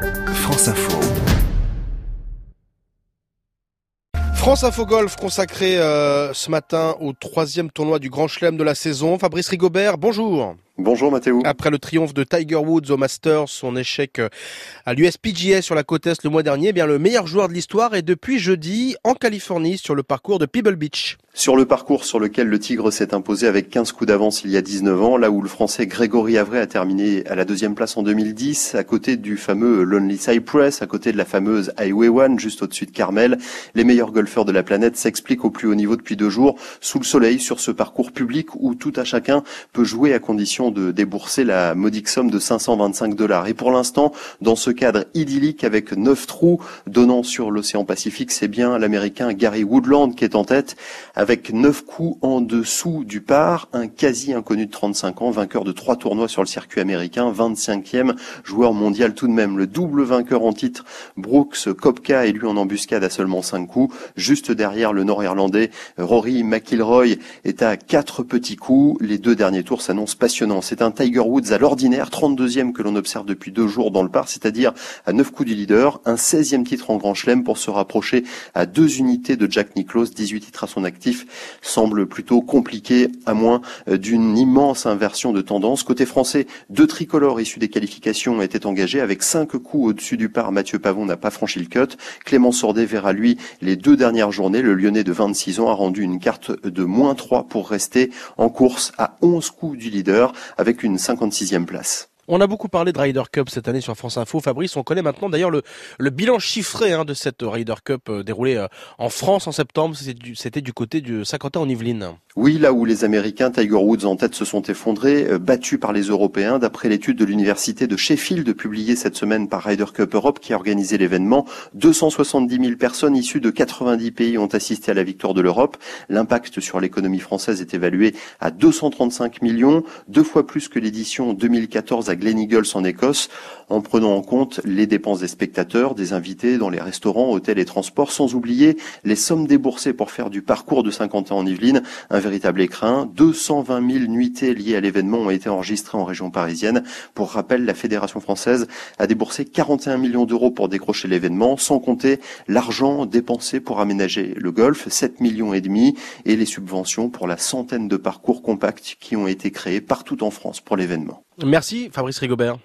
France Info. France Info Golf consacré euh, ce matin au troisième tournoi du Grand Chelem de la saison. Fabrice Rigobert, bonjour. Bonjour Mathéo. Après le triomphe de Tiger Woods au Masters, son échec euh, à l'USPGA sur la côte Est le mois dernier, eh bien le meilleur joueur de l'histoire est depuis jeudi en Californie sur le parcours de Pebble Beach. Sur le parcours sur lequel le Tigre s'est imposé avec 15 coups d'avance il y a 19 ans, là où le Français Grégory Avray a terminé à la deuxième place en 2010, à côté du fameux Lonely Cypress, à côté de la fameuse Highway One, juste au-dessus de Carmel, les meilleurs golfeurs de la planète s'expliquent au plus haut niveau depuis deux jours, sous le soleil, sur ce parcours public où tout à chacun peut jouer à condition de débourser la modique somme de 525 dollars. Et pour l'instant, dans ce cadre idyllique avec neuf trous donnant sur l'océan Pacifique, c'est bien l'américain Gary Woodland qui est en tête avec neuf coups en dessous du par, un quasi inconnu de 35 ans, vainqueur de trois tournois sur le circuit américain, 25e joueur mondial tout de même. Le double vainqueur en titre, Brooks Kopka, est lui en embuscade à seulement cinq coups. Juste derrière le nord-irlandais, Rory McIlroy est à quatre petits coups. Les deux derniers tours s'annoncent passionnants. C'est un Tiger Woods à l'ordinaire, 32e que l'on observe depuis deux jours dans le par, c'est-à-dire à neuf coups du leader, un 16e titre en Grand Chelem pour se rapprocher à deux unités de Jack Nicklaus, 18 titres à son actif semble plutôt compliqué à moins d'une immense inversion de tendance. Côté français, deux tricolores issus des qualifications étaient engagés avec cinq coups au-dessus du par. Mathieu Pavon n'a pas franchi le cut. Clément Sordet verra lui les deux dernières journées. Le Lyonnais de 26 ans a rendu une carte de moins 3 pour rester en course à 11 coups du leader avec une 56e place. On a beaucoup parlé de Ryder Cup cette année sur France Info. Fabrice, on connaît maintenant d'ailleurs le, bilan chiffré hein, de cette Ryder Cup euh, déroulée euh, en France en septembre. C'était du, côté du Saint-Quentin en Yvelines. Oui, là où les Américains, Tiger Woods en tête, se sont effondrés, euh, battus par les Européens, d'après l'étude de l'université de Sheffield publiée cette semaine par Ryder Cup Europe qui a organisé l'événement, 270 000 personnes issues de 90 pays ont assisté à la victoire de l'Europe. L'impact sur l'économie française est évalué à 235 millions, deux fois plus que l'édition 2014 à Glen Eagles en Écosse, en prenant en compte les dépenses des spectateurs, des invités dans les restaurants, hôtels et transports, sans oublier les sommes déboursées pour faire du parcours de 50 ans en Yvelines véritable écrin. 220 000 nuitées liées à l'événement ont été enregistrées en région parisienne. Pour rappel, la Fédération française a déboursé 41 millions d'euros pour décrocher l'événement, sans compter l'argent dépensé pour aménager le golf, 7 millions et demi, et les subventions pour la centaine de parcours compacts qui ont été créés partout en France pour l'événement. Merci Fabrice Rigobert.